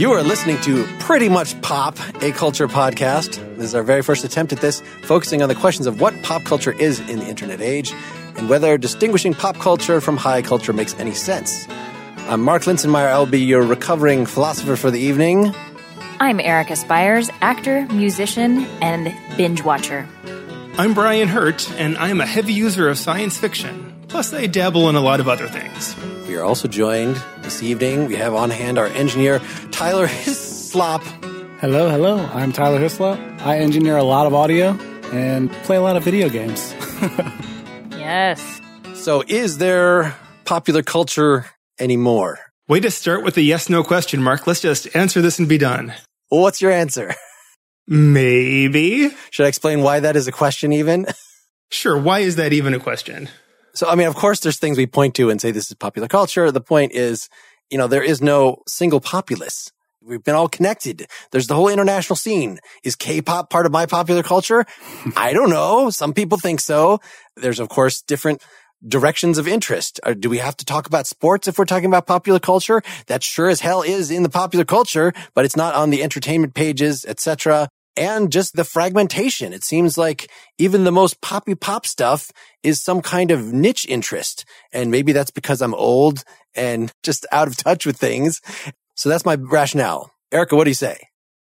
You are listening to Pretty Much Pop, a culture podcast. This is our very first attempt at this, focusing on the questions of what pop culture is in the internet age and whether distinguishing pop culture from high culture makes any sense. I'm Mark Linsenmayer. I'll be your recovering philosopher for the evening. I'm Erica Spyres, actor, musician, and binge watcher. I'm Brian Hirt, and I'm a heavy user of science fiction. Plus, I dabble in a lot of other things. We are also joined this evening. We have on hand our engineer, Tyler Hislop. Hello, hello. I'm Tyler Hislop. I engineer a lot of audio and play a lot of video games. Yes. So, is there popular culture anymore? Way to start with a yes no question, Mark. Let's just answer this and be done. Well, what's your answer? Maybe. Should I explain why that is a question, even? Sure, why is that even a question? So, I mean, of course, there's things we point to and say this is popular culture. The point is, you know, there is no single populace. We've been all connected. There's the whole international scene. Is K-pop part of my popular culture? I don't know. Some people think so. There's, of course, different directions of interest. Uh, do we have to talk about sports if we're talking about popular culture? That sure as hell is in the popular culture, but it's not on the entertainment pages, etc and just the fragmentation. It seems like even the most poppy pop stuff is some kind of niche interest. And maybe that's because I'm old and just out of touch with things. So that's my rationale. Erica, what do you say?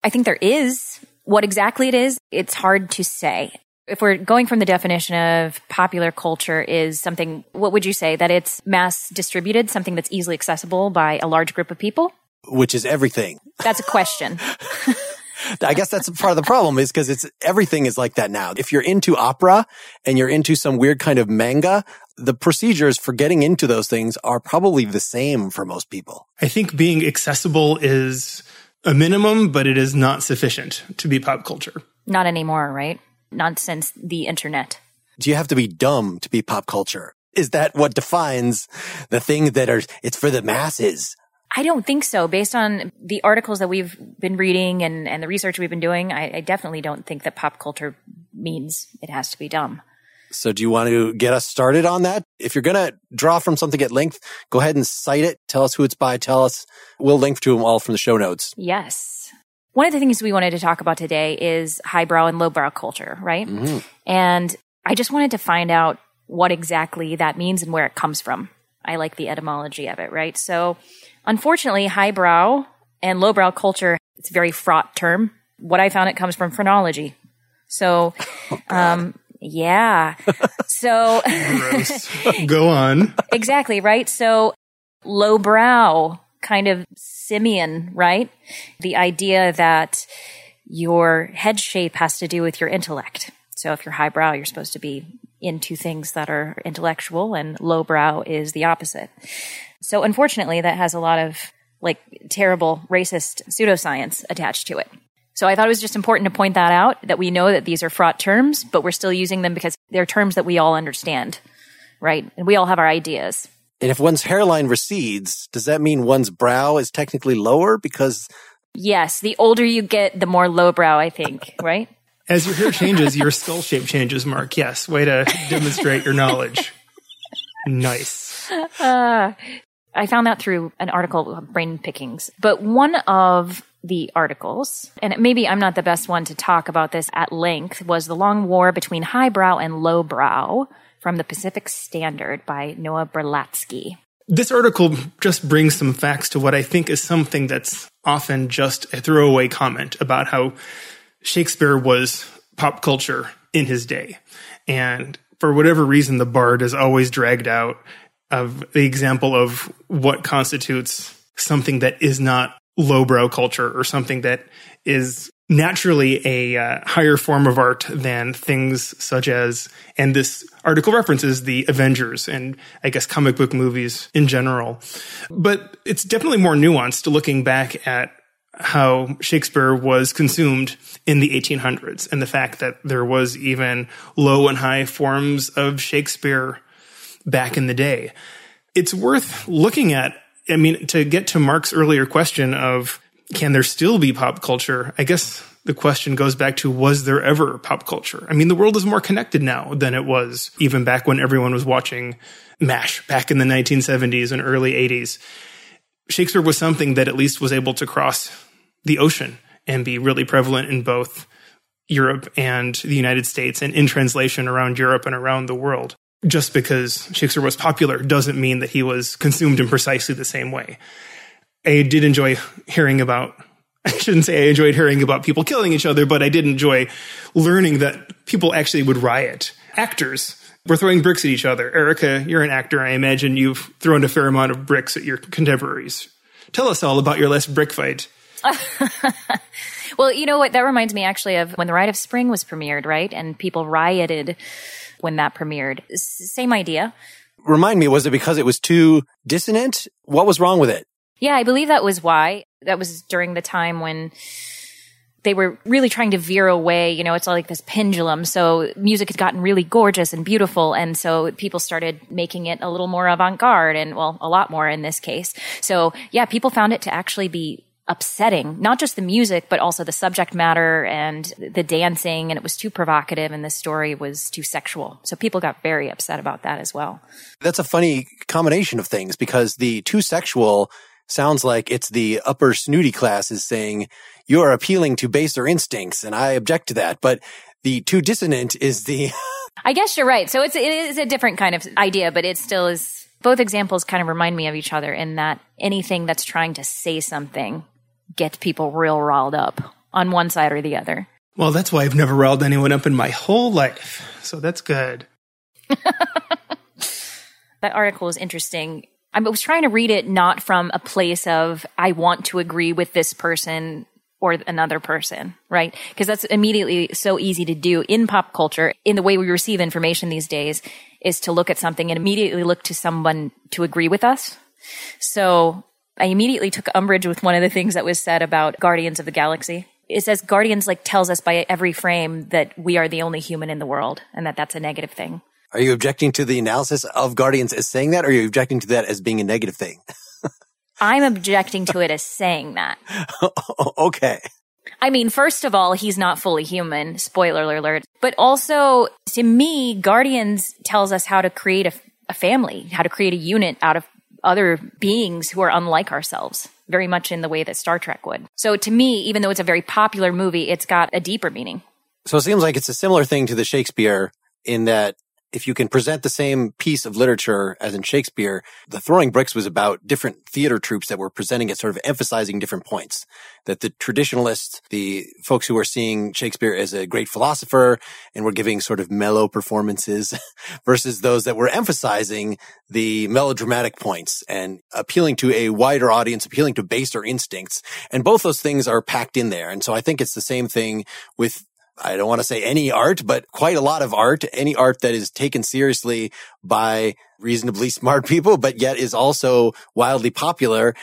I think there is. What exactly it is, it's hard to say. If we're going from the definition of popular culture is something, what would you say? That it's mass distributed, something that's easily accessible by a large group of people? Which is everything. That's a question. I guess that's part of the problem is because it's everything is like that now. If you're into opera and you're into some weird kind of manga, the procedures for getting into those things are probably the same for most people. I think being accessible is a minimum, but it is not sufficient to be pop culture. Not anymore, right? Not since the internet. Do you have to be dumb to be pop culture? Is that what defines the thing that are, it's for the masses? I don't think so. Based on the articles that we've been reading and, and the research we've been doing, I, I definitely don't think that pop culture means it has to be dumb. So do you want to get us started on that? If you're going to draw from something at length, go ahead and cite it. Tell us who it's by. Tell us. We'll link to them all from the show notes. Yes. One of the things we wanted to talk about today is highbrow and lowbrow culture, right? Mm-hmm. And I just wanted to find out what exactly that means and where it comes from. I like the etymology of it, right? So Unfortunately, highbrow and lowbrow culture, it's a very fraught term. What I found it comes from phrenology. So, oh, um, yeah. so, go on. Exactly, right? So, lowbrow, kind of simian, right? The idea that your head shape has to do with your intellect. So, if you're highbrow, you're supposed to be into things that are intellectual, and lowbrow is the opposite. So unfortunately, that has a lot of like terrible racist pseudoscience attached to it. So I thought it was just important to point that out that we know that these are fraught terms, but we're still using them because they're terms that we all understand, right? And we all have our ideas. And if one's hairline recedes, does that mean one's brow is technically lower because Yes, the older you get, the more lowbrow, I think, right? As your hair changes, your skull shape changes, Mark. Yes, way to demonstrate your knowledge. Nice. Uh, I found that through an article, Brain Pickings. But one of the articles, and maybe I'm not the best one to talk about this at length, was The Long War Between Highbrow and Lowbrow from the Pacific Standard by Noah Berlatsky. This article just brings some facts to what I think is something that's often just a throwaway comment about how Shakespeare was pop culture in his day. And for whatever reason, the bard is always dragged out of the example of what constitutes something that is not lowbrow culture or something that is naturally a uh, higher form of art than things such as, and this article references the Avengers and I guess comic book movies in general. But it's definitely more nuanced looking back at how Shakespeare was consumed in the 1800s and the fact that there was even low and high forms of Shakespeare back in the day. It's worth looking at. I mean, to get to Mark's earlier question of can there still be pop culture? I guess the question goes back to was there ever pop culture? I mean, the world is more connected now than it was even back when everyone was watching MASH back in the 1970s and early 80s. Shakespeare was something that at least was able to cross the ocean and be really prevalent in both Europe and the United States and in translation around Europe and around the world. Just because Shakespeare was popular doesn't mean that he was consumed in precisely the same way. I did enjoy hearing about, I shouldn't say I enjoyed hearing about people killing each other, but I did enjoy learning that people actually would riot. Actors were throwing bricks at each other. Erica, you're an actor. I imagine you've thrown a fair amount of bricks at your contemporaries. Tell us all about your last brick fight. well, you know what? That reminds me actually of when The Rite of Spring was premiered, right? And people rioted when that premiered. Same idea. Remind me, was it because it was too dissonant? What was wrong with it? Yeah, I believe that was why. That was during the time when they were really trying to veer away. You know, it's all like this pendulum. So music had gotten really gorgeous and beautiful. And so people started making it a little more avant garde and, well, a lot more in this case. So yeah, people found it to actually be upsetting, not just the music, but also the subject matter and the dancing. And it was too provocative and the story was too sexual. So people got very upset about that as well. That's a funny combination of things because the too sexual sounds like it's the upper snooty class is saying, you are appealing to baser instincts and I object to that. But the too dissonant is the. I guess you're right. So it's, it is a different kind of idea, but it still is. Both examples kind of remind me of each other in that anything that's trying to say something gets people real riled up on one side or the other. Well, that's why I've never riled anyone up in my whole life. So that's good. that article is interesting. I was trying to read it not from a place of, I want to agree with this person or another person, right? Because that's immediately so easy to do in pop culture. In the way we receive information these days is to look at something and immediately look to someone to agree with us. So I immediately took umbrage with one of the things that was said about Guardians of the Galaxy. It says Guardians like tells us by every frame that we are the only human in the world and that that's a negative thing. Are you objecting to the analysis of Guardians as saying that, or are you objecting to that as being a negative thing? I'm objecting to it as saying that. okay. I mean, first of all, he's not fully human. Spoiler alert. But also, to me, Guardians tells us how to create a, a family, how to create a unit out of other beings who are unlike ourselves, very much in the way that Star Trek would. So to me, even though it's a very popular movie, it's got a deeper meaning. So it seems like it's a similar thing to the Shakespeare in that if you can present the same piece of literature as in Shakespeare, the throwing bricks was about different theater troupes that were presenting it, sort of emphasizing different points. That the traditionalists, the folks who were seeing Shakespeare as a great philosopher and were giving sort of mellow performances versus those that were emphasizing the melodramatic points and appealing to a wider audience, appealing to baser instincts. And both those things are packed in there. And so I think it's the same thing with I don't want to say any art, but quite a lot of art, any art that is taken seriously by reasonably smart people, but yet is also wildly popular.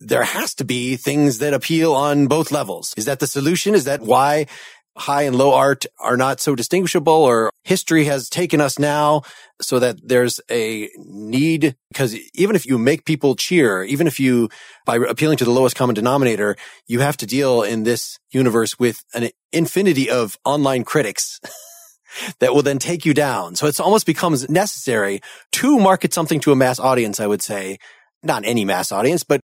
There has to be things that appeal on both levels. Is that the solution? Is that why high and low art are not so distinguishable or history has taken us now so that there's a need because even if you make people cheer, even if you, by appealing to the lowest common denominator, you have to deal in this universe with an infinity of online critics. that will then take you down. So it almost becomes necessary to market something to a mass audience, I would say. Not any mass audience, but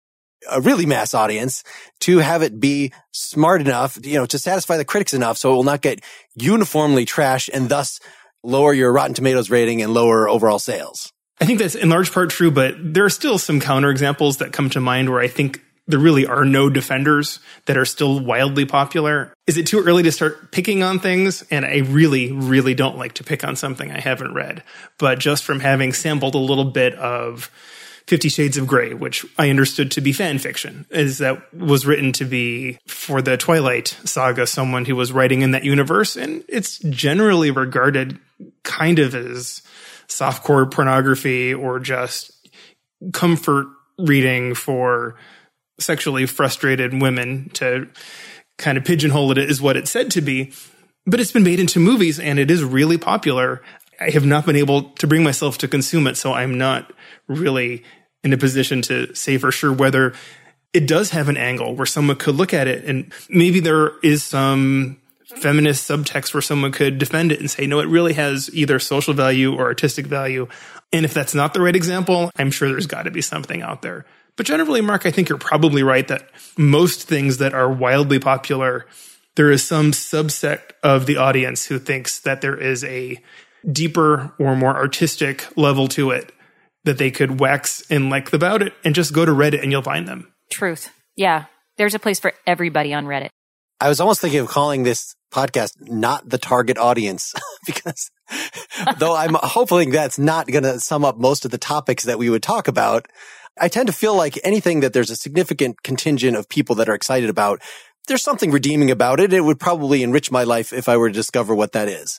a really mass audience to have it be smart enough, you know, to satisfy the critics enough so it will not get uniformly trashed and thus lower your Rotten Tomatoes rating and lower overall sales. I think that's in large part true, but there are still some counterexamples that come to mind where I think there really are no defenders that are still wildly popular. Is it too early to start picking on things? And I really, really don't like to pick on something I haven't read. But just from having sampled a little bit of Fifty Shades of Grey, which I understood to be fan fiction, is that was written to be for the Twilight saga, someone who was writing in that universe. And it's generally regarded kind of as softcore pornography or just comfort reading for sexually frustrated women to kind of pigeonhole it is what it's said to be. But it's been made into movies and it is really popular. I have not been able to bring myself to consume it, so I'm not really in a position to say for sure whether it does have an angle where someone could look at it and maybe there is some feminist subtext where someone could defend it and say, no, it really has either social value or artistic value. And if that's not the right example, I'm sure there's got to be something out there. But generally, Mark, I think you're probably right that most things that are wildly popular, there is some subset of the audience who thinks that there is a deeper or more artistic level to it that they could wax and length about it and just go to Reddit and you'll find them. Truth. Yeah. There's a place for everybody on Reddit. I was almost thinking of calling this podcast not the target audience because though I'm hoping that's not going to sum up most of the topics that we would talk about, I tend to feel like anything that there's a significant contingent of people that are excited about, there's something redeeming about it. It would probably enrich my life if I were to discover what that is.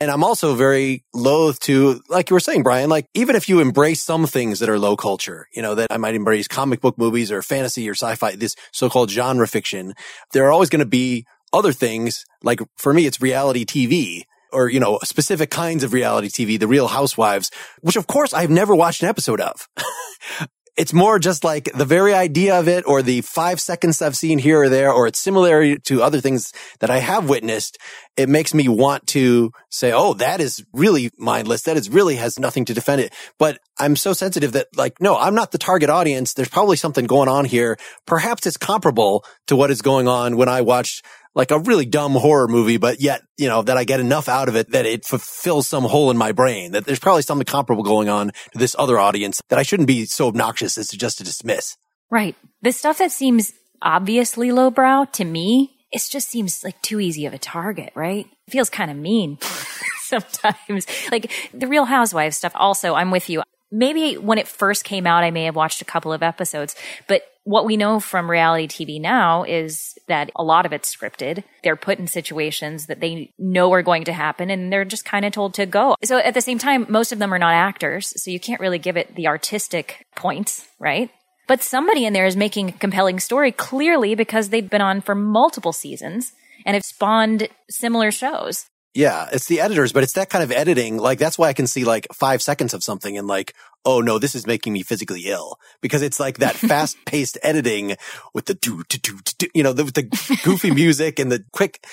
And I'm also very loath to, like you were saying, Brian, like even if you embrace some things that are low culture, you know, that I might embrace comic book movies or fantasy or sci-fi, this so-called genre fiction, there are always going to be other things. Like for me, it's reality TV or, you know, specific kinds of reality TV, the real housewives, which of course I've never watched an episode of. it's more just like the very idea of it or the five seconds I've seen here or there, or it's similar to other things that I have witnessed. It makes me want to say, Oh, that is really mindless. That is really has nothing to defend it. But I'm so sensitive that like, no, I'm not the target audience. There's probably something going on here. Perhaps it's comparable to what is going on when I watched like a really dumb horror movie, but yet, you know, that I get enough out of it that it fulfills some hole in my brain, that there's probably something comparable going on to this other audience that I shouldn't be so obnoxious as to just to dismiss. Right. The stuff that seems obviously lowbrow to me, it just seems like too easy of a target, right? It feels kind of mean sometimes. Like the Real Housewives stuff also, I'm with you. Maybe when it first came out, I may have watched a couple of episodes, but what we know from reality TV now is that a lot of it's scripted. They're put in situations that they know are going to happen and they're just kind of told to go. So at the same time, most of them are not actors. So you can't really give it the artistic points, right? But somebody in there is making a compelling story clearly because they've been on for multiple seasons and have spawned similar shows. Yeah, it's the editors, but it's that kind of editing. Like that's why I can see like five seconds of something and like, oh no, this is making me physically ill because it's like that fast paced editing with the do, do, do, do, you know, the, the goofy music and the quick.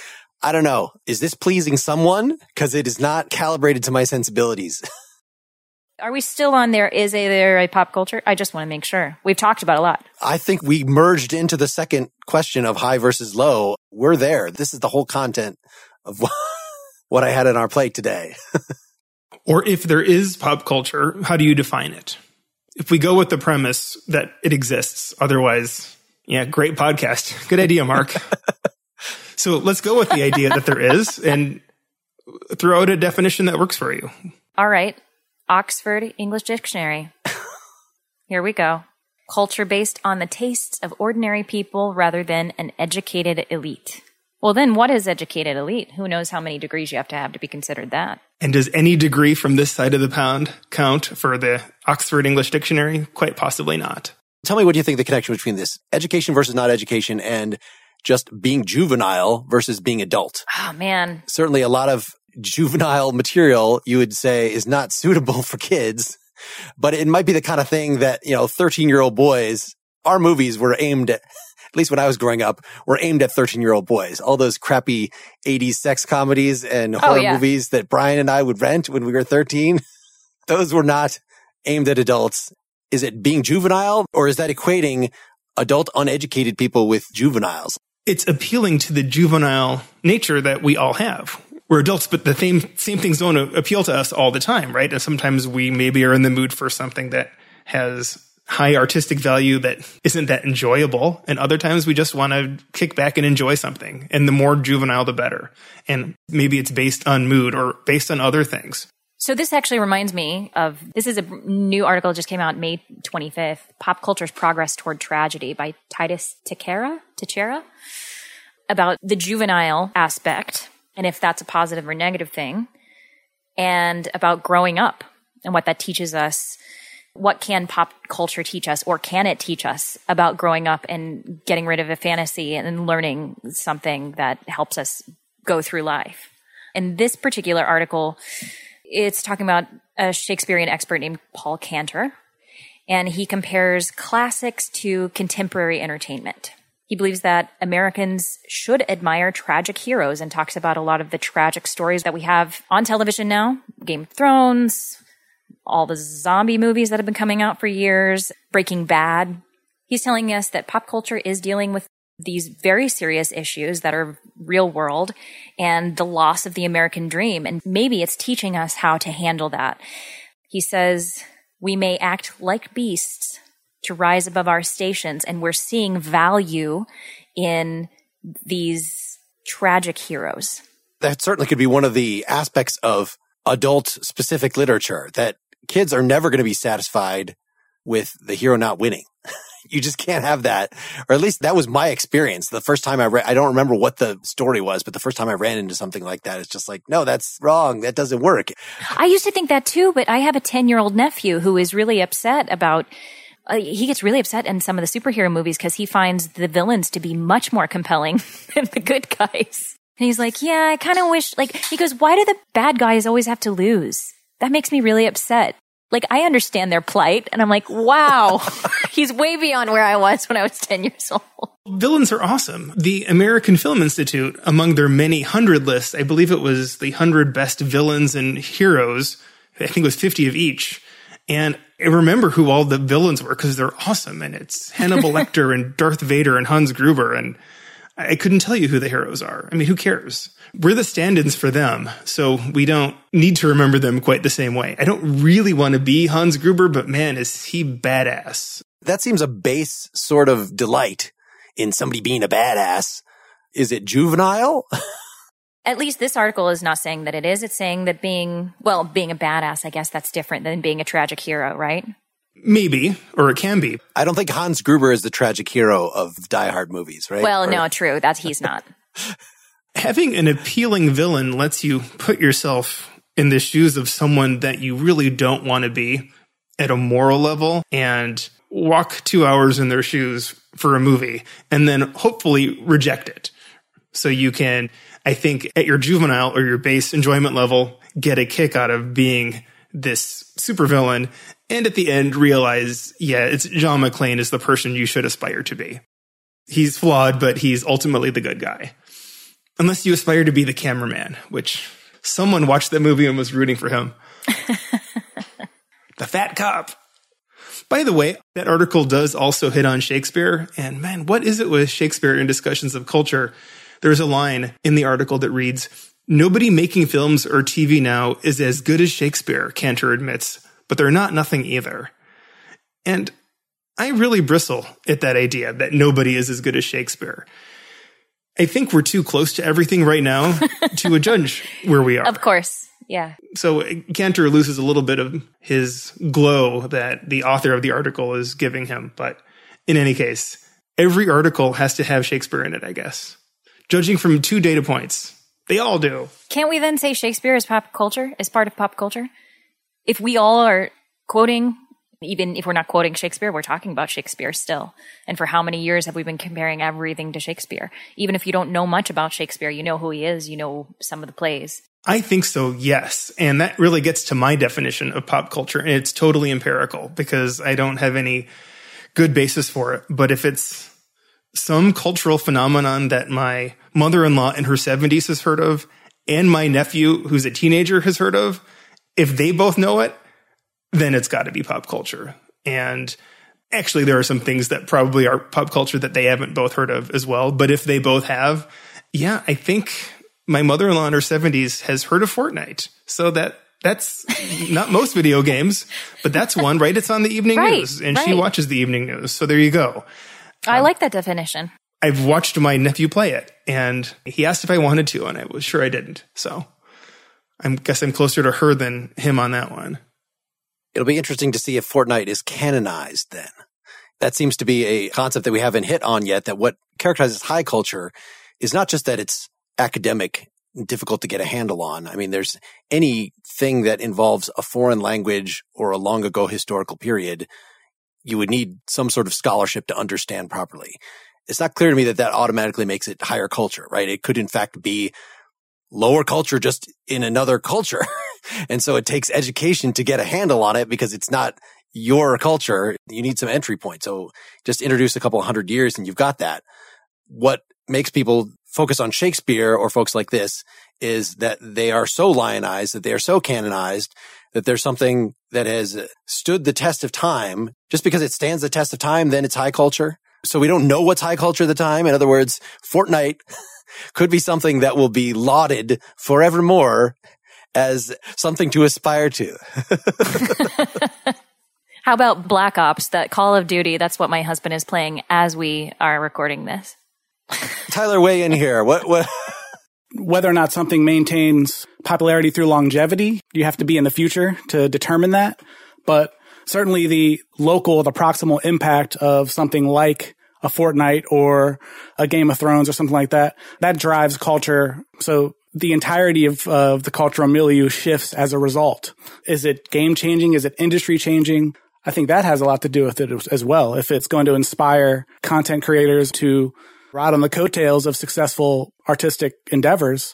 I don't know. Is this pleasing someone? Cause it is not calibrated to my sensibilities. Are we still on there? Is a, there a pop culture? I just want to make sure. We've talked about a lot. I think we merged into the second question of high versus low. We're there. This is the whole content of what I had on our plate today. or if there is pop culture, how do you define it? If we go with the premise that it exists, otherwise, yeah, great podcast. Good idea, Mark. so let's go with the idea that there is and throw out a definition that works for you. All right. Oxford English Dictionary. Here we go. Culture based on the tastes of ordinary people rather than an educated elite. Well, then what is educated elite? Who knows how many degrees you have to have to be considered that? And does any degree from this side of the pound count for the Oxford English Dictionary? Quite possibly not. Tell me what do you think the connection between this education versus not education and just being juvenile versus being adult? Oh man. Certainly a lot of juvenile material you would say is not suitable for kids, but it might be the kind of thing that, you know, 13 year old boys, our movies were aimed at at least when I was growing up, were aimed at 13 year old boys. All those crappy 80s sex comedies and oh, horror oh, yeah. movies that Brian and I would rent when we were 13. those were not aimed at adults. Is it being juvenile or is that equating adult uneducated people with juveniles? It's appealing to the juvenile nature that we all have. We're adults, but the same, same things don't appeal to us all the time, right? And sometimes we maybe are in the mood for something that has high artistic value that isn't that enjoyable. And other times we just want to kick back and enjoy something. And the more juvenile, the better. And maybe it's based on mood or based on other things. So this actually reminds me of this is a new article that just came out May 25th. Pop culture's progress toward tragedy by Titus Teixeira, Teixeira about the juvenile aspect and if that's a positive or negative thing and about growing up and what that teaches us. What can pop culture teach us or can it teach us about growing up and getting rid of a fantasy and learning something that helps us go through life? In this particular article, it's talking about a Shakespearean expert named Paul Cantor, and he compares classics to contemporary entertainment. He believes that Americans should admire tragic heroes and talks about a lot of the tragic stories that we have on television now Game of Thrones, all the zombie movies that have been coming out for years, Breaking Bad. He's telling us that pop culture is dealing with these very serious issues that are real world and the loss of the American dream. And maybe it's teaching us how to handle that. He says, we may act like beasts to rise above our stations. And we're seeing value in these tragic heroes. That certainly could be one of the aspects of adult specific literature that kids are never going to be satisfied with the hero not winning. you just can't have that. Or at least that was my experience. The first time I read, I don't remember what the story was, but the first time I ran into something like that, it's just like, no, that's wrong. That doesn't work. I used to think that too, but I have a 10 year old nephew who is really upset about uh, he gets really upset in some of the superhero movies because he finds the villains to be much more compelling than the good guys. And he's like, yeah, I kind of wish, like, he goes, why do the bad guys always have to lose? That makes me really upset like I understand their plight and I'm like, wow, he's way beyond where I was when I was 10 years old. Villains are awesome. The American Film Institute, among their many hundred lists, I believe it was the hundred best villains and heroes. I think it was 50 of each. And I remember who all the villains were because they're awesome. And it's Hannibal Lecter and Darth Vader and Hans Gruber. And I couldn't tell you who the heroes are. I mean, who cares? We're the stand ins for them, so we don't need to remember them quite the same way. I don't really want to be Hans Gruber, but man, is he badass. That seems a base sort of delight in somebody being a badass. Is it juvenile? At least this article is not saying that it is. It's saying that being, well, being a badass, I guess that's different than being a tragic hero, right? Maybe, or it can be. I don't think Hans Gruber is the tragic hero of Die Hard movies, right? Well, or- no, true. That's he's not. Having an appealing villain lets you put yourself in the shoes of someone that you really don't want to be at a moral level and walk two hours in their shoes for a movie and then hopefully reject it. So you can, I think, at your juvenile or your base enjoyment level, get a kick out of being this supervillain and at the end realize, yeah, it's John McClane is the person you should aspire to be. He's flawed, but he's ultimately the good guy. Unless you aspire to be the cameraman, which someone watched that movie and was rooting for him. the fat cop. By the way, that article does also hit on Shakespeare. And man, what is it with Shakespeare in discussions of culture? There's a line in the article that reads, Nobody making films or TV now is as good as Shakespeare, Cantor admits, but they're not nothing either. And I really bristle at that idea that nobody is as good as Shakespeare. I think we're too close to everything right now to judge where we are. Of course. Yeah. So uh, Cantor loses a little bit of his glow that the author of the article is giving him. But in any case, every article has to have Shakespeare in it, I guess. Judging from two data points, they all do. Can't we then say Shakespeare is pop culture, is part of pop culture? If we all are quoting, even if we're not quoting Shakespeare, we're talking about Shakespeare still. And for how many years have we been comparing everything to Shakespeare? Even if you don't know much about Shakespeare, you know who he is, you know some of the plays. I think so, yes. And that really gets to my definition of pop culture. And it's totally empirical because I don't have any good basis for it. But if it's some cultural phenomenon that my mother in law in her 70s has heard of, and my nephew who's a teenager has heard of, if they both know it, then it's got to be pop culture. And actually, there are some things that probably are pop culture that they haven't both heard of as well. But if they both have, yeah, I think my mother in law in her 70s has heard of Fortnite. So that that's not most video games, but that's one, right? It's on the evening Right, news and right. she watches the evening news. So there you go. I um, like that definition. I've watched my nephew play it and he asked if I wanted to and I was sure I didn't. So I guess I'm closer to her than him on that one. It'll be interesting to see if Fortnite is canonized then. That seems to be a concept that we haven't hit on yet, that what characterizes high culture is not just that it's academic difficult to get a handle on. I mean, there's anything that involves a foreign language or a long ago historical period, you would need some sort of scholarship to understand properly. It's not clear to me that that automatically makes it higher culture, right? It could in fact be lower culture just in another culture. and so it takes education to get a handle on it because it's not your culture. You need some entry point. So just introduce a couple hundred years and you've got that. What makes people focus on Shakespeare or folks like this is that they are so lionized, that they are so canonized, that there's something that has stood the test of time. Just because it stands the test of time, then it's high culture. So we don't know what's high culture at the time. In other words, Fortnite could be something that will be lauded forevermore as something to aspire to. How about Black Ops, that Call of Duty? That's what my husband is playing as we are recording this. Tyler, weigh in here. What, what? Whether or not something maintains popularity through longevity, you have to be in the future to determine that. But certainly the local, the proximal impact of something like a Fortnite or a Game of Thrones or something like that, that drives culture. So the entirety of, of the cultural milieu shifts as a result. Is it game changing? Is it industry changing? I think that has a lot to do with it as well. If it's going to inspire content creators to ride on the coattails of successful artistic endeavors,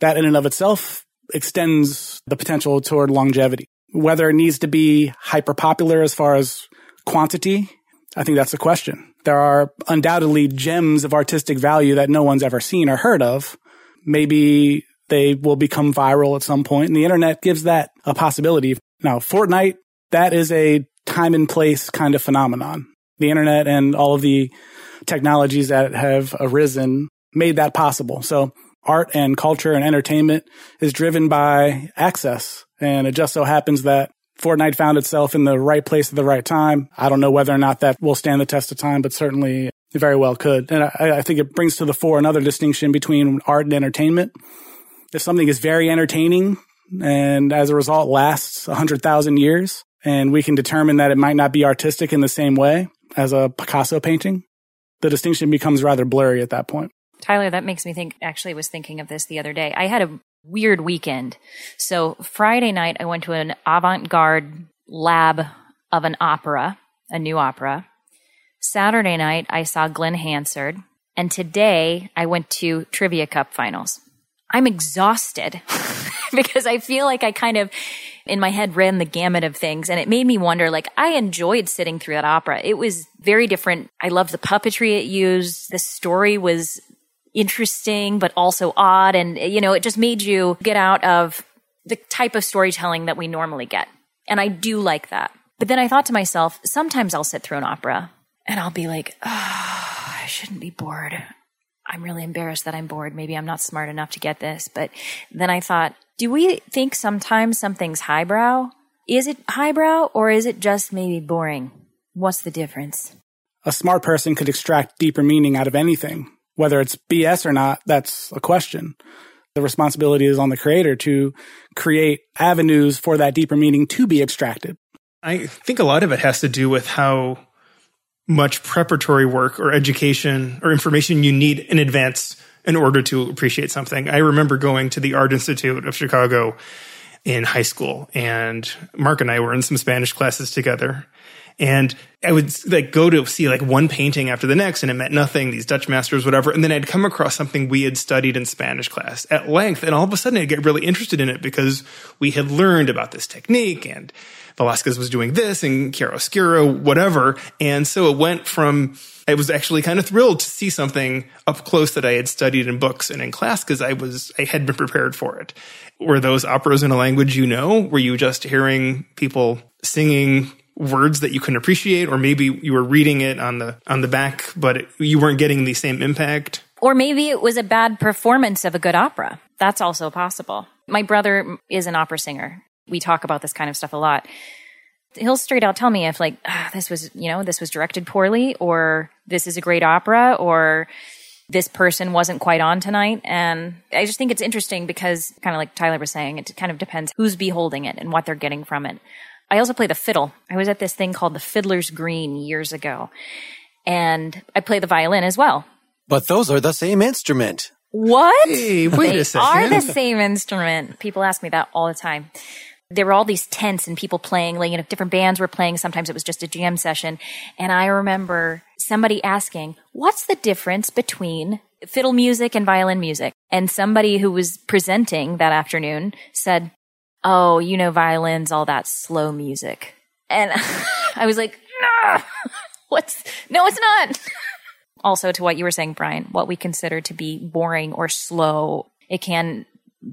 that in and of itself extends the potential toward longevity. Whether it needs to be hyper popular as far as quantity, I think that's the question. There are undoubtedly gems of artistic value that no one's ever seen or heard of. Maybe they will become viral at some point and the internet gives that a possibility. Now, Fortnite, that is a time and place kind of phenomenon. The internet and all of the technologies that have arisen made that possible. So art and culture and entertainment is driven by access. And it just so happens that Fortnite found itself in the right place at the right time. I don't know whether or not that will stand the test of time, but certainly it very well could. And I, I think it brings to the fore another distinction between art and entertainment. If something is very entertaining and as a result lasts 100,000 years, and we can determine that it might not be artistic in the same way as a Picasso painting, the distinction becomes rather blurry at that point. Tyler, that makes me think, actually was thinking of this the other day. I had a weird weekend. So Friday night, I went to an avant-garde lab of an opera, a new opera. Saturday night, I saw Glenn Hansard. And today I went to Trivia Cup finals. I'm exhausted because I feel like I kind of in my head ran the gamut of things and it made me wonder like I enjoyed sitting through that opera. It was very different. I loved the puppetry it used. The story was interesting but also odd and you know it just made you get out of the type of storytelling that we normally get. And I do like that. But then I thought to myself, sometimes I'll sit through an opera and I'll be like, oh, I shouldn't be bored. I'm really embarrassed that I'm bored. Maybe I'm not smart enough to get this. But then I thought, do we think sometimes something's highbrow? Is it highbrow or is it just maybe boring? What's the difference? A smart person could extract deeper meaning out of anything. Whether it's BS or not, that's a question. The responsibility is on the creator to create avenues for that deeper meaning to be extracted. I think a lot of it has to do with how much preparatory work or education or information you need in advance in order to appreciate something. I remember going to the Art Institute of Chicago in high school and Mark and I were in some Spanish classes together. And I would like go to see like one painting after the next and it meant nothing, these Dutch masters, whatever. And then I'd come across something we had studied in Spanish class at length. And all of a sudden I'd get really interested in it because we had learned about this technique and Velasquez was doing this and chiaroscuro, whatever. And so it went from, I was actually kind of thrilled to see something up close that I had studied in books and in class because I was, I had been prepared for it. Were those operas in a language you know? Were you just hearing people singing words that you can appreciate or maybe you were reading it on the on the back but it, you weren't getting the same impact or maybe it was a bad performance of a good opera that's also possible my brother is an opera singer we talk about this kind of stuff a lot. He'll straight out tell me if like ah, this was, you know, this was directed poorly or this is a great opera or this person wasn't quite on tonight. And I just think it's interesting because kind of like Tyler was saying, it kind of depends who's beholding it and what they're getting from it. I also play the fiddle. I was at this thing called the Fiddler's Green years ago and I play the violin as well. But those are the same instrument. What? Hey, wait they a second. are the same instrument. People ask me that all the time. There were all these tents and people playing, like, you know, different bands were playing. Sometimes it was just a jam session. And I remember somebody asking, what's the difference between fiddle music and violin music? And somebody who was presenting that afternoon said, Oh, you know, violins, all that slow music. And I was like, nah, what's, no, it's not. also to what you were saying, Brian, what we consider to be boring or slow, it can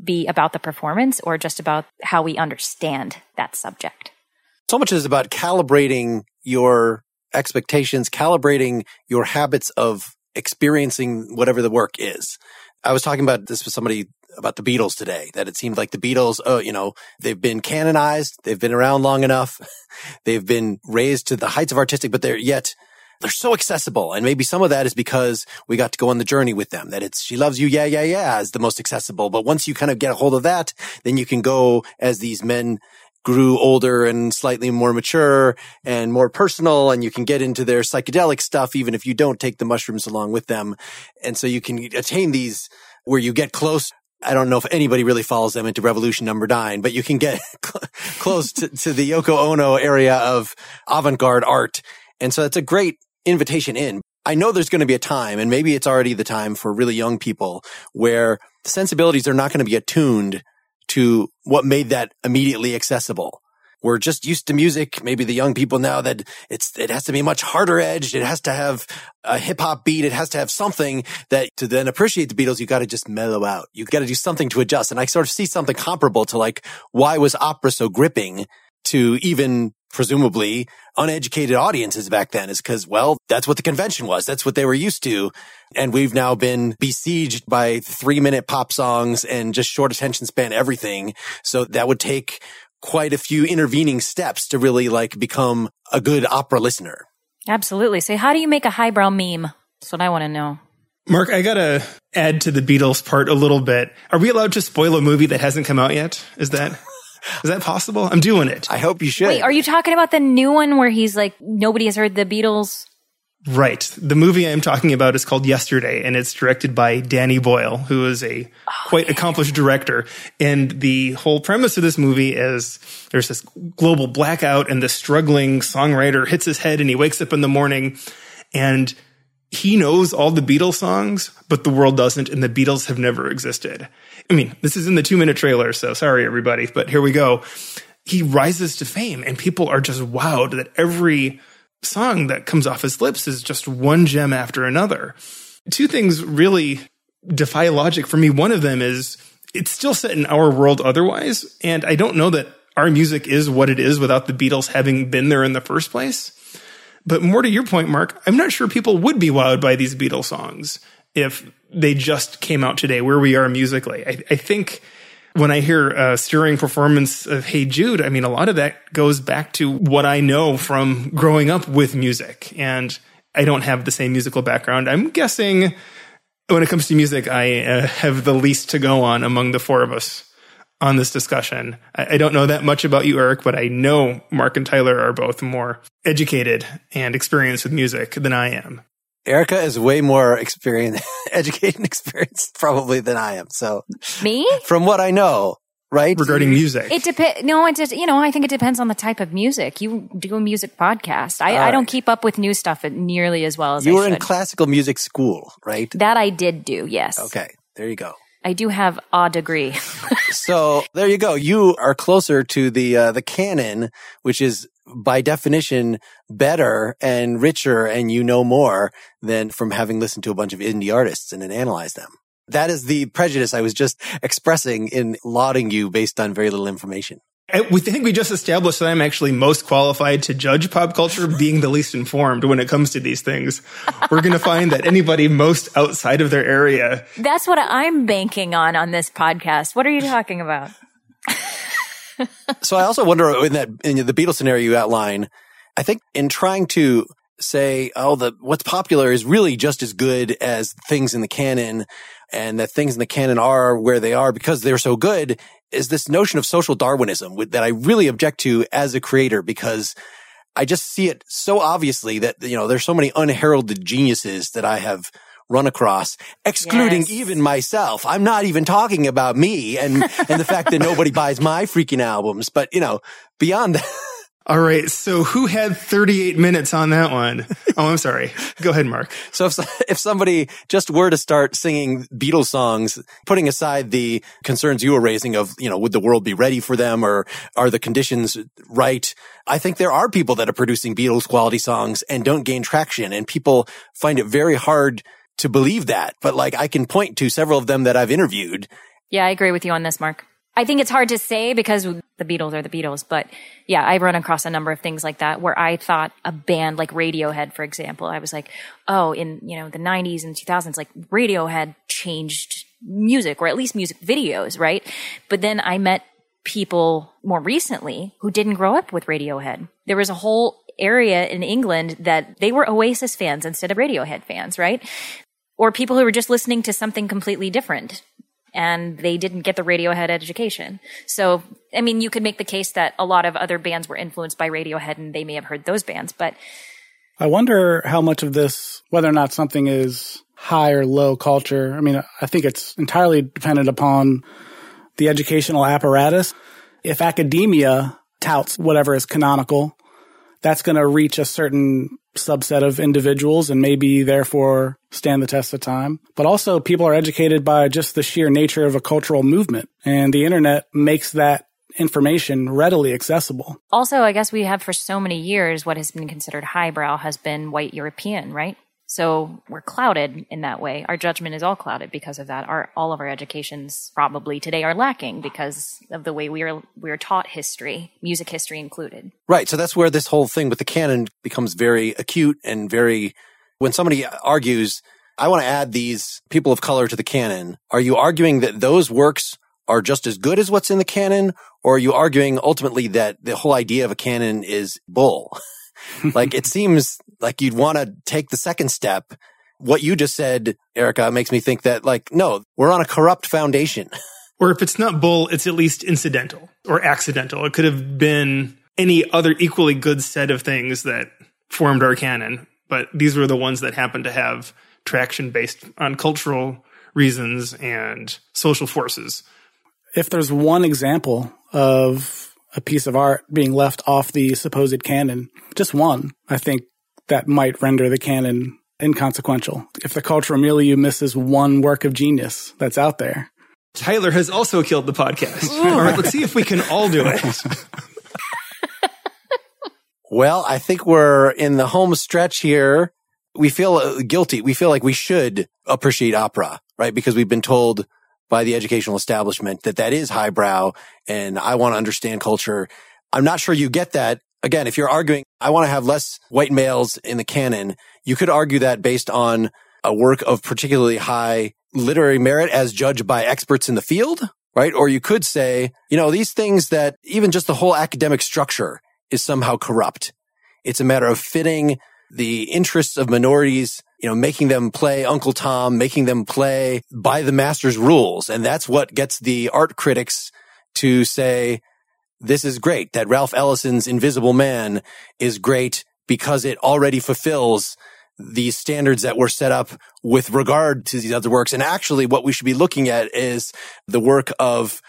be about the performance or just about how we understand that subject. So much is about calibrating your expectations, calibrating your habits of experiencing whatever the work is. I was talking about this with somebody about the Beatles today, that it seemed like the Beatles, oh, you know, they've been canonized. They've been around long enough. they've been raised to the heights of artistic, but they're yet they're so accessible. And maybe some of that is because we got to go on the journey with them, that it's, she loves you. Yeah, yeah, yeah is the most accessible. But once you kind of get a hold of that, then you can go as these men grew older and slightly more mature and more personal and you can get into their psychedelic stuff even if you don't take the mushrooms along with them. And so you can attain these where you get close I don't know if anybody really follows them into Revolution Number Nine, but you can get close to, to the Yoko Ono area of avant-garde art. And so it's a great invitation in. I know there's going to be a time, and maybe it's already the time for really young people where sensibilities are not going to be attuned to what made that immediately accessible. We're just used to music. Maybe the young people now that it's, it has to be much harder edged. It has to have a hip hop beat. It has to have something that to then appreciate the Beatles, you got to just mellow out. You got to do something to adjust. And I sort of see something comparable to like, why was opera so gripping to even presumably uneducated audiences back then is because, well, that's what the convention was. That's what they were used to. And we've now been besieged by three minute pop songs and just short attention span everything. So that would take quite a few intervening steps to really like become a good opera listener. Absolutely. So how do you make a highbrow meme? That's what I want to know. Mark, I gotta add to the Beatles part a little bit. Are we allowed to spoil a movie that hasn't come out yet? Is that is that possible? I'm doing it. I hope you should. Wait, are you talking about the new one where he's like nobody has heard the Beatles? Right. The movie I'm talking about is called Yesterday, and it's directed by Danny Boyle, who is a oh, quite yeah. accomplished director. And the whole premise of this movie is there's this global blackout, and the struggling songwriter hits his head, and he wakes up in the morning, and he knows all the Beatles songs, but the world doesn't, and the Beatles have never existed. I mean, this is in the two minute trailer, so sorry, everybody, but here we go. He rises to fame, and people are just wowed that every song that comes off his lips is just one gem after another. Two things really defy logic for me. One of them is it's still set in our world otherwise. And I don't know that our music is what it is without the Beatles having been there in the first place. But more to your point, Mark, I'm not sure people would be wowed by these Beatles songs if they just came out today, where we are musically. I, I think when I hear a stirring performance of Hey Jude, I mean, a lot of that goes back to what I know from growing up with music. And I don't have the same musical background. I'm guessing when it comes to music, I uh, have the least to go on among the four of us on this discussion. I, I don't know that much about you, Eric, but I know Mark and Tyler are both more educated and experienced with music than I am. Erica is way more experienced, educated and experienced probably than I am. So me, from what I know, right regarding music, it depends. No, it just you know I think it depends on the type of music. You do a music podcast. I, I don't keep up with new stuff nearly as well as you I were should. in classical music school, right? That I did do. Yes. Okay, there you go. I do have a degree. so there you go. You are closer to the uh, the canon, which is by definition better and richer, and you know more than from having listened to a bunch of indie artists and then analyzed them. That is the prejudice I was just expressing in lauding you based on very little information. We think we just established that I'm actually most qualified to judge pop culture, being the least informed when it comes to these things. We're going to find that anybody most outside of their area. That's what I'm banking on on this podcast. What are you talking about? so I also wonder in that in the Beatles scenario you outline, I think in trying to say, oh, the, what's popular is really just as good as things in the canon and that things in the canon are where they are because they're so good is this notion of social Darwinism that I really object to as a creator because I just see it so obviously that, you know, there's so many unheralded geniuses that I have run across, excluding yes. even myself. I'm not even talking about me and, and the fact that nobody buys my freaking albums, but you know, beyond that. All right. So who had 38 minutes on that one? Oh, I'm sorry. Go ahead, Mark. So if, if somebody just were to start singing Beatles songs, putting aside the concerns you were raising of, you know, would the world be ready for them or are the conditions right? I think there are people that are producing Beatles quality songs and don't gain traction and people find it very hard to believe that. But like I can point to several of them that I've interviewed. Yeah, I agree with you on this, Mark. I think it's hard to say because the Beatles are the Beatles, but yeah, I've run across a number of things like that where I thought a band like Radiohead, for example, I was like, oh, in, you know, the 90s and 2000s, like Radiohead changed music or at least music videos, right? But then I met people more recently who didn't grow up with Radiohead. There was a whole area in England that they were Oasis fans instead of Radiohead fans, right? Or people who were just listening to something completely different and they didn't get the Radiohead education. So, I mean, you could make the case that a lot of other bands were influenced by Radiohead and they may have heard those bands, but. I wonder how much of this, whether or not something is high or low culture. I mean, I think it's entirely dependent upon the educational apparatus. If academia touts whatever is canonical, that's going to reach a certain subset of individuals and maybe therefore stand the test of time. But also people are educated by just the sheer nature of a cultural movement and the internet makes that information readily accessible. Also, I guess we have for so many years what has been considered highbrow has been white European, right? So we're clouded in that way. Our judgment is all clouded because of that. Our all of our educations probably today are lacking because of the way we are we are taught history, music history included. Right. So that's where this whole thing with the canon becomes very acute and very when somebody argues, I want to add these people of color to the canon. Are you arguing that those works are just as good as what's in the canon? Or are you arguing ultimately that the whole idea of a canon is bull? like it seems like you'd want to take the second step. What you just said, Erica, makes me think that like, no, we're on a corrupt foundation. Or if it's not bull, it's at least incidental or accidental. It could have been any other equally good set of things that formed our canon, but these were the ones that happened to have traction based on cultural reasons and social forces. If there's one example of a piece of art being left off the supposed canon, just one, I think that might render the canon inconsequential. If the cultural milieu misses one work of genius that's out there. Tyler has also killed the podcast. all right, let's see if we can all do it. well, I think we're in the home stretch here. We feel uh, guilty. We feel like we should appreciate opera, right? Because we've been told by the educational establishment that that is highbrow and I want to understand culture. I'm not sure you get that. Again, if you're arguing, I want to have less white males in the canon, you could argue that based on a work of particularly high literary merit as judged by experts in the field, right? Or you could say, you know, these things that even just the whole academic structure is somehow corrupt. It's a matter of fitting the interests of minorities you know, making them play Uncle Tom, making them play by the master's rules. And that's what gets the art critics to say, this is great, that Ralph Ellison's Invisible Man is great because it already fulfills these standards that were set up with regard to these other works. And actually what we should be looking at is the work of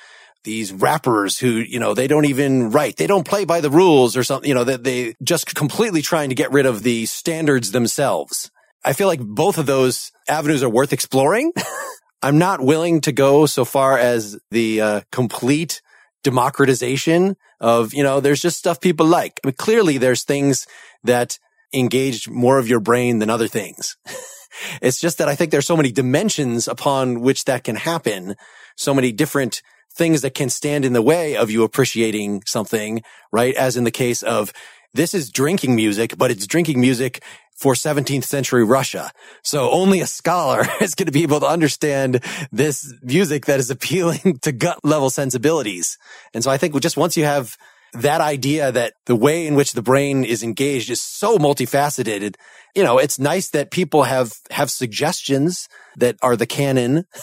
these rappers who, you know, they don't even write. They don't play by the rules or something, you know, that they just completely trying to get rid of the standards themselves. I feel like both of those avenues are worth exploring. I'm not willing to go so far as the uh, complete democratization of, you know, there's just stuff people like. I mean, clearly there's things that engage more of your brain than other things. it's just that I think there's so many dimensions upon which that can happen. So many different things that can stand in the way of you appreciating something, right? As in the case of this is drinking music, but it's drinking music for 17th century Russia. So only a scholar is going to be able to understand this music that is appealing to gut level sensibilities. And so I think just once you have that idea that the way in which the brain is engaged is so multifaceted. You know, it's nice that people have, have suggestions that are the canon.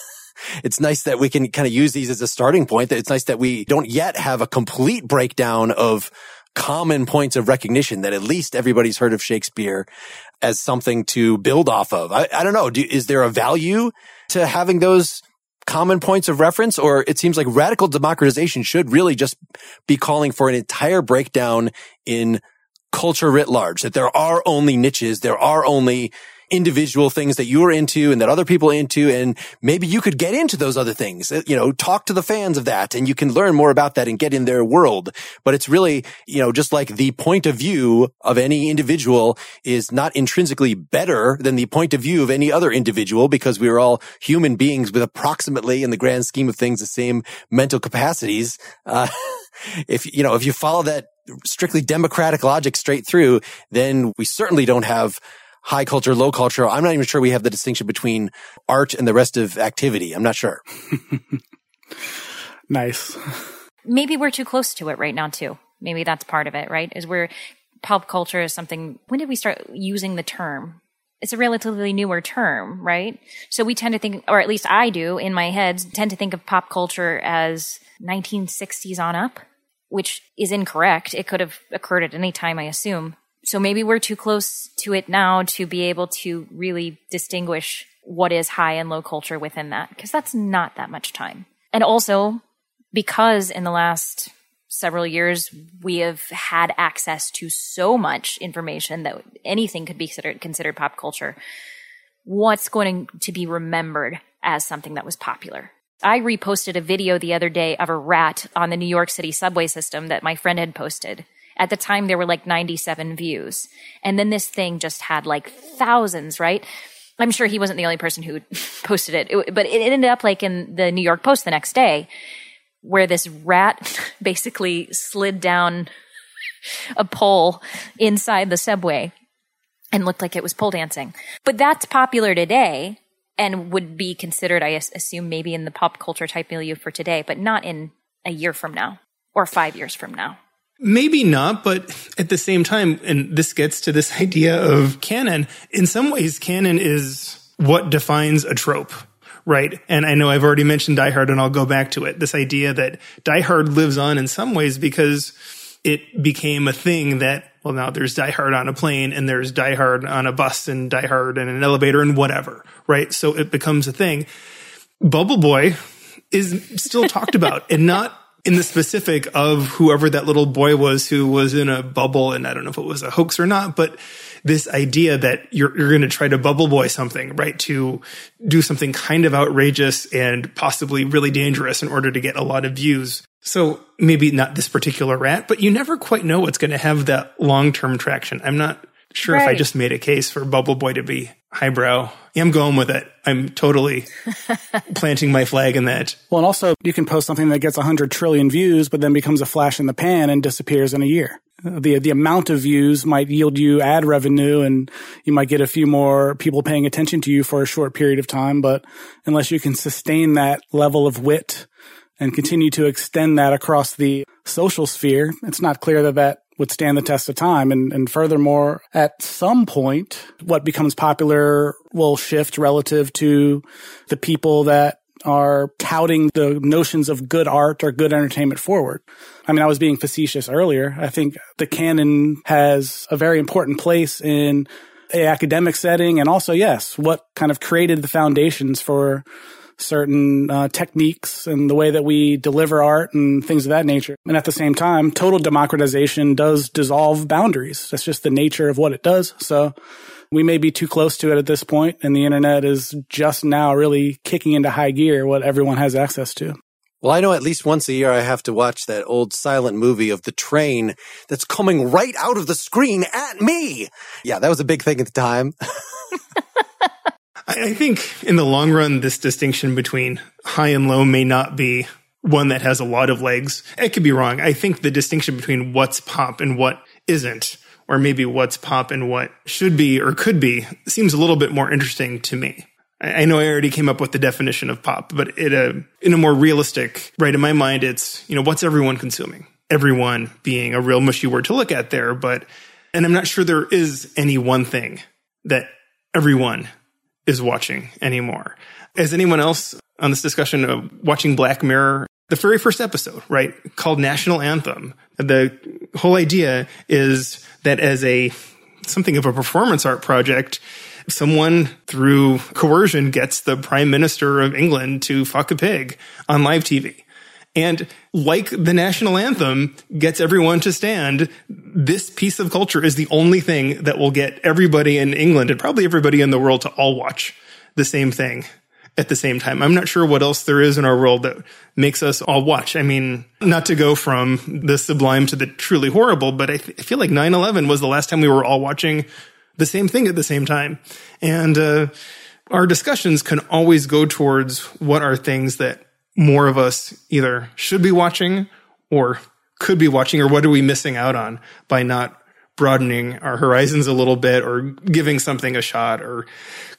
It's nice that we can kind of use these as a starting point. It's nice that we don't yet have a complete breakdown of common points of recognition that at least everybody's heard of Shakespeare as something to build off of. I, I don't know. Do, is there a value to having those common points of reference or it seems like radical democratization should really just be calling for an entire breakdown in culture writ large, that there are only niches, there are only individual things that you're into and that other people are into. And maybe you could get into those other things, uh, you know, talk to the fans of that and you can learn more about that and get in their world. But it's really, you know, just like the point of view of any individual is not intrinsically better than the point of view of any other individual because we are all human beings with approximately in the grand scheme of things, the same mental capacities. Uh, if, you know, if you follow that strictly democratic logic straight through, then we certainly don't have high culture, low culture. I'm not even sure we have the distinction between art and the rest of activity. I'm not sure. nice. Maybe we're too close to it right now too. Maybe that's part of it, right? Is where pop culture is something. When did we start using the term? It's a relatively newer term, right? So we tend to think, or at least I do in my head, tend to think of pop culture as 1960s on up, which is incorrect. It could have occurred at any time, I assume so maybe we're too close to it now to be able to really distinguish what is high and low culture within that, because that's not that much time. And also, because in the last several years we have had access to so much information that anything could be considered, considered pop culture, what's going to be remembered as something that was popular? I reposted a video the other day of a rat on the New York City subway system that my friend had posted. At the time, there were like 97 views. And then this thing just had like thousands, right? I'm sure he wasn't the only person who posted it, it, but it ended up like in the New York Post the next day, where this rat basically slid down a pole inside the subway and looked like it was pole dancing. But that's popular today and would be considered, I assume, maybe in the pop culture type milieu for today, but not in a year from now or five years from now. Maybe not, but at the same time, and this gets to this idea of canon. In some ways, canon is what defines a trope, right? And I know I've already mentioned Die Hard and I'll go back to it. This idea that Die Hard lives on in some ways because it became a thing that, well, now there's Die Hard on a plane and there's Die Hard on a bus and Die Hard in an elevator and whatever, right? So it becomes a thing. Bubble Boy is still talked about and not in the specific of whoever that little boy was who was in a bubble, and I don't know if it was a hoax or not, but this idea that you're, you're going to try to bubble boy something, right? To do something kind of outrageous and possibly really dangerous in order to get a lot of views. So maybe not this particular rat, but you never quite know what's going to have that long term traction. I'm not sure right. if I just made a case for Bubble Boy to be highbrow. Yeah, I'm going with it. I'm totally planting my flag in that. Well, and also you can post something that gets 100 trillion views, but then becomes a flash in the pan and disappears in a year. Uh, the, the amount of views might yield you ad revenue and you might get a few more people paying attention to you for a short period of time. But unless you can sustain that level of wit and continue to extend that across the social sphere, it's not clear that that would stand the test of time. And, and furthermore, at some point, what becomes popular will shift relative to the people that are touting the notions of good art or good entertainment forward. I mean, I was being facetious earlier. I think the canon has a very important place in a academic setting and also, yes, what kind of created the foundations for certain uh, techniques and the way that we deliver art and things of that nature. And at the same time, total democratization does dissolve boundaries. That's just the nature of what it does. So we may be too close to it at this point, and the internet is just now really kicking into high gear what everyone has access to. Well, I know at least once a year I have to watch that old silent movie of the train that's coming right out of the screen at me. Yeah, that was a big thing at the time. I think in the long run, this distinction between high and low may not be one that has a lot of legs. It could be wrong. I think the distinction between what's pop and what isn't, or maybe what's pop and what should be or could be, seems a little bit more interesting to me. I know I already came up with the definition of pop, but it, uh, in a more realistic, right? In my mind, it's, you know, what's everyone consuming? everyone being a real mushy word to look at there, but, and I'm not sure there is any one thing that everyone is watching anymore. Is anyone else on this discussion of watching Black Mirror? The very first episode, right, called National Anthem. The whole idea is that as a something of a performance art project, someone through coercion gets the prime minister of England to fuck a pig on live TV. And like the national anthem gets everyone to stand, this piece of culture is the only thing that will get everybody in England and probably everybody in the world to all watch the same thing at the same time. I'm not sure what else there is in our world that makes us all watch. I mean, not to go from the sublime to the truly horrible, but I, th- I feel like 9-11 was the last time we were all watching the same thing at the same time. And, uh, our discussions can always go towards what are things that more of us either should be watching or could be watching or what are we missing out on by not broadening our horizons a little bit or giving something a shot or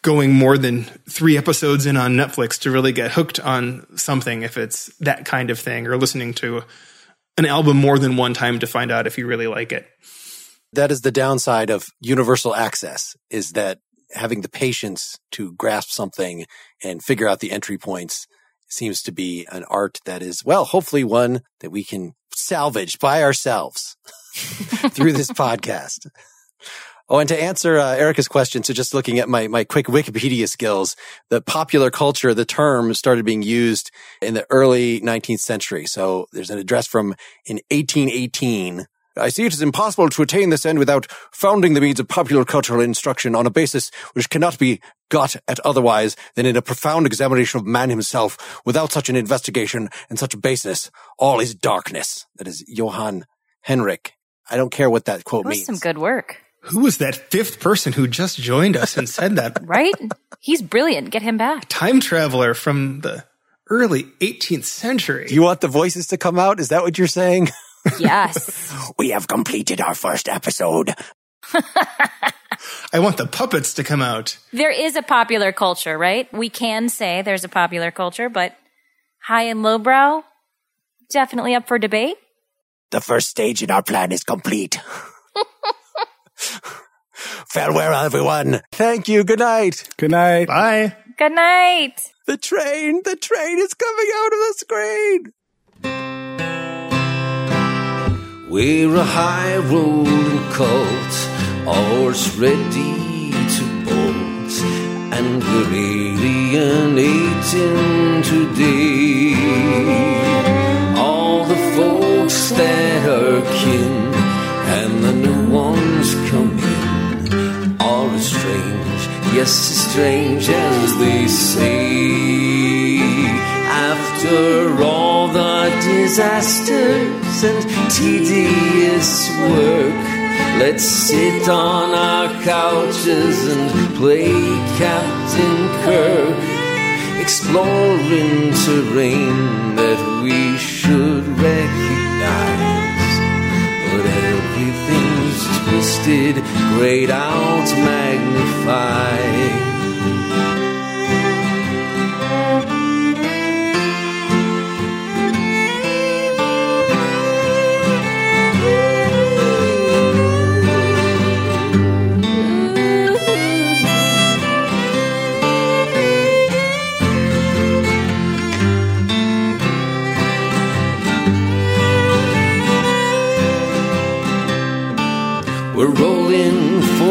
going more than three episodes in on Netflix to really get hooked on something if it's that kind of thing or listening to an album more than one time to find out if you really like it. That is the downside of universal access is that having the patience to grasp something and figure out the entry points seems to be an art that is, well, hopefully one that we can salvage by ourselves through this podcast. Oh, and to answer uh, Erica's question, so just looking at my, my quick Wikipedia skills, the popular culture, the term started being used in the early 19th century. So there's an address from in 1818 I see it is impossible to attain this end without founding the means of popular cultural instruction on a basis which cannot be got at otherwise than in a profound examination of man himself. Without such an investigation and such a basis, all is darkness. That is Johann Henrik. I don't care what that quote That means. some good work. Who was that fifth person who just joined us and said that? Right? He's brilliant. Get him back. Time traveler from the early 18th century. Do you want the voices to come out? Is that what you're saying? Yes. We have completed our first episode. I want the puppets to come out. there is a popular culture, right? We can say there's a popular culture, but high and lowbrow, definitely up for debate. The first stage in our plan is complete. Farewell, everyone. Thank you. Good night. Good night. Bye. Good night. The train, the train is coming out of the screen. We're a high rolling cult, ours ready to bolt, and we're alienating today. All the folks that are kin and the new ones come in are as strange, yes, as strange as they say. After all the and tedious work, let's sit on our couches and play Captain Kirk, exploring terrain that we should recognize. But everything's twisted, grayed out, magnified.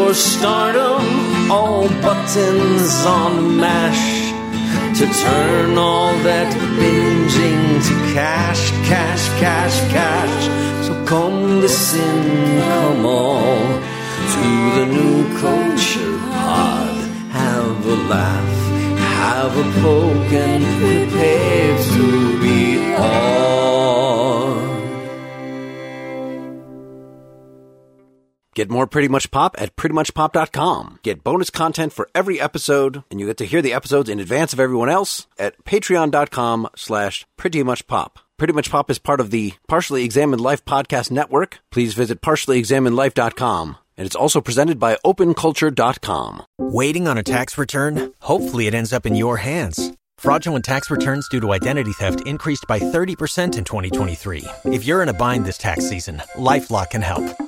For stardom, all buttons on mash to turn all that binging to cash, cash, cash, cash. So come listen, come all to the new culture pod. Have a laugh, have a poke, and prepare to be on. Get more Pretty Much Pop at prettymuchpop.com. Get bonus content for every episode, and you get to hear the episodes in advance of everyone else at patreon.com slash prettymuchpop. Pretty Much Pop is part of the Partially Examined Life podcast network. Please visit partiallyexaminedlife.com. And it's also presented by openculture.com. Waiting on a tax return? Hopefully, it ends up in your hands. Fraudulent tax returns due to identity theft increased by 30% in 2023. If you're in a bind this tax season, LifeLock can help.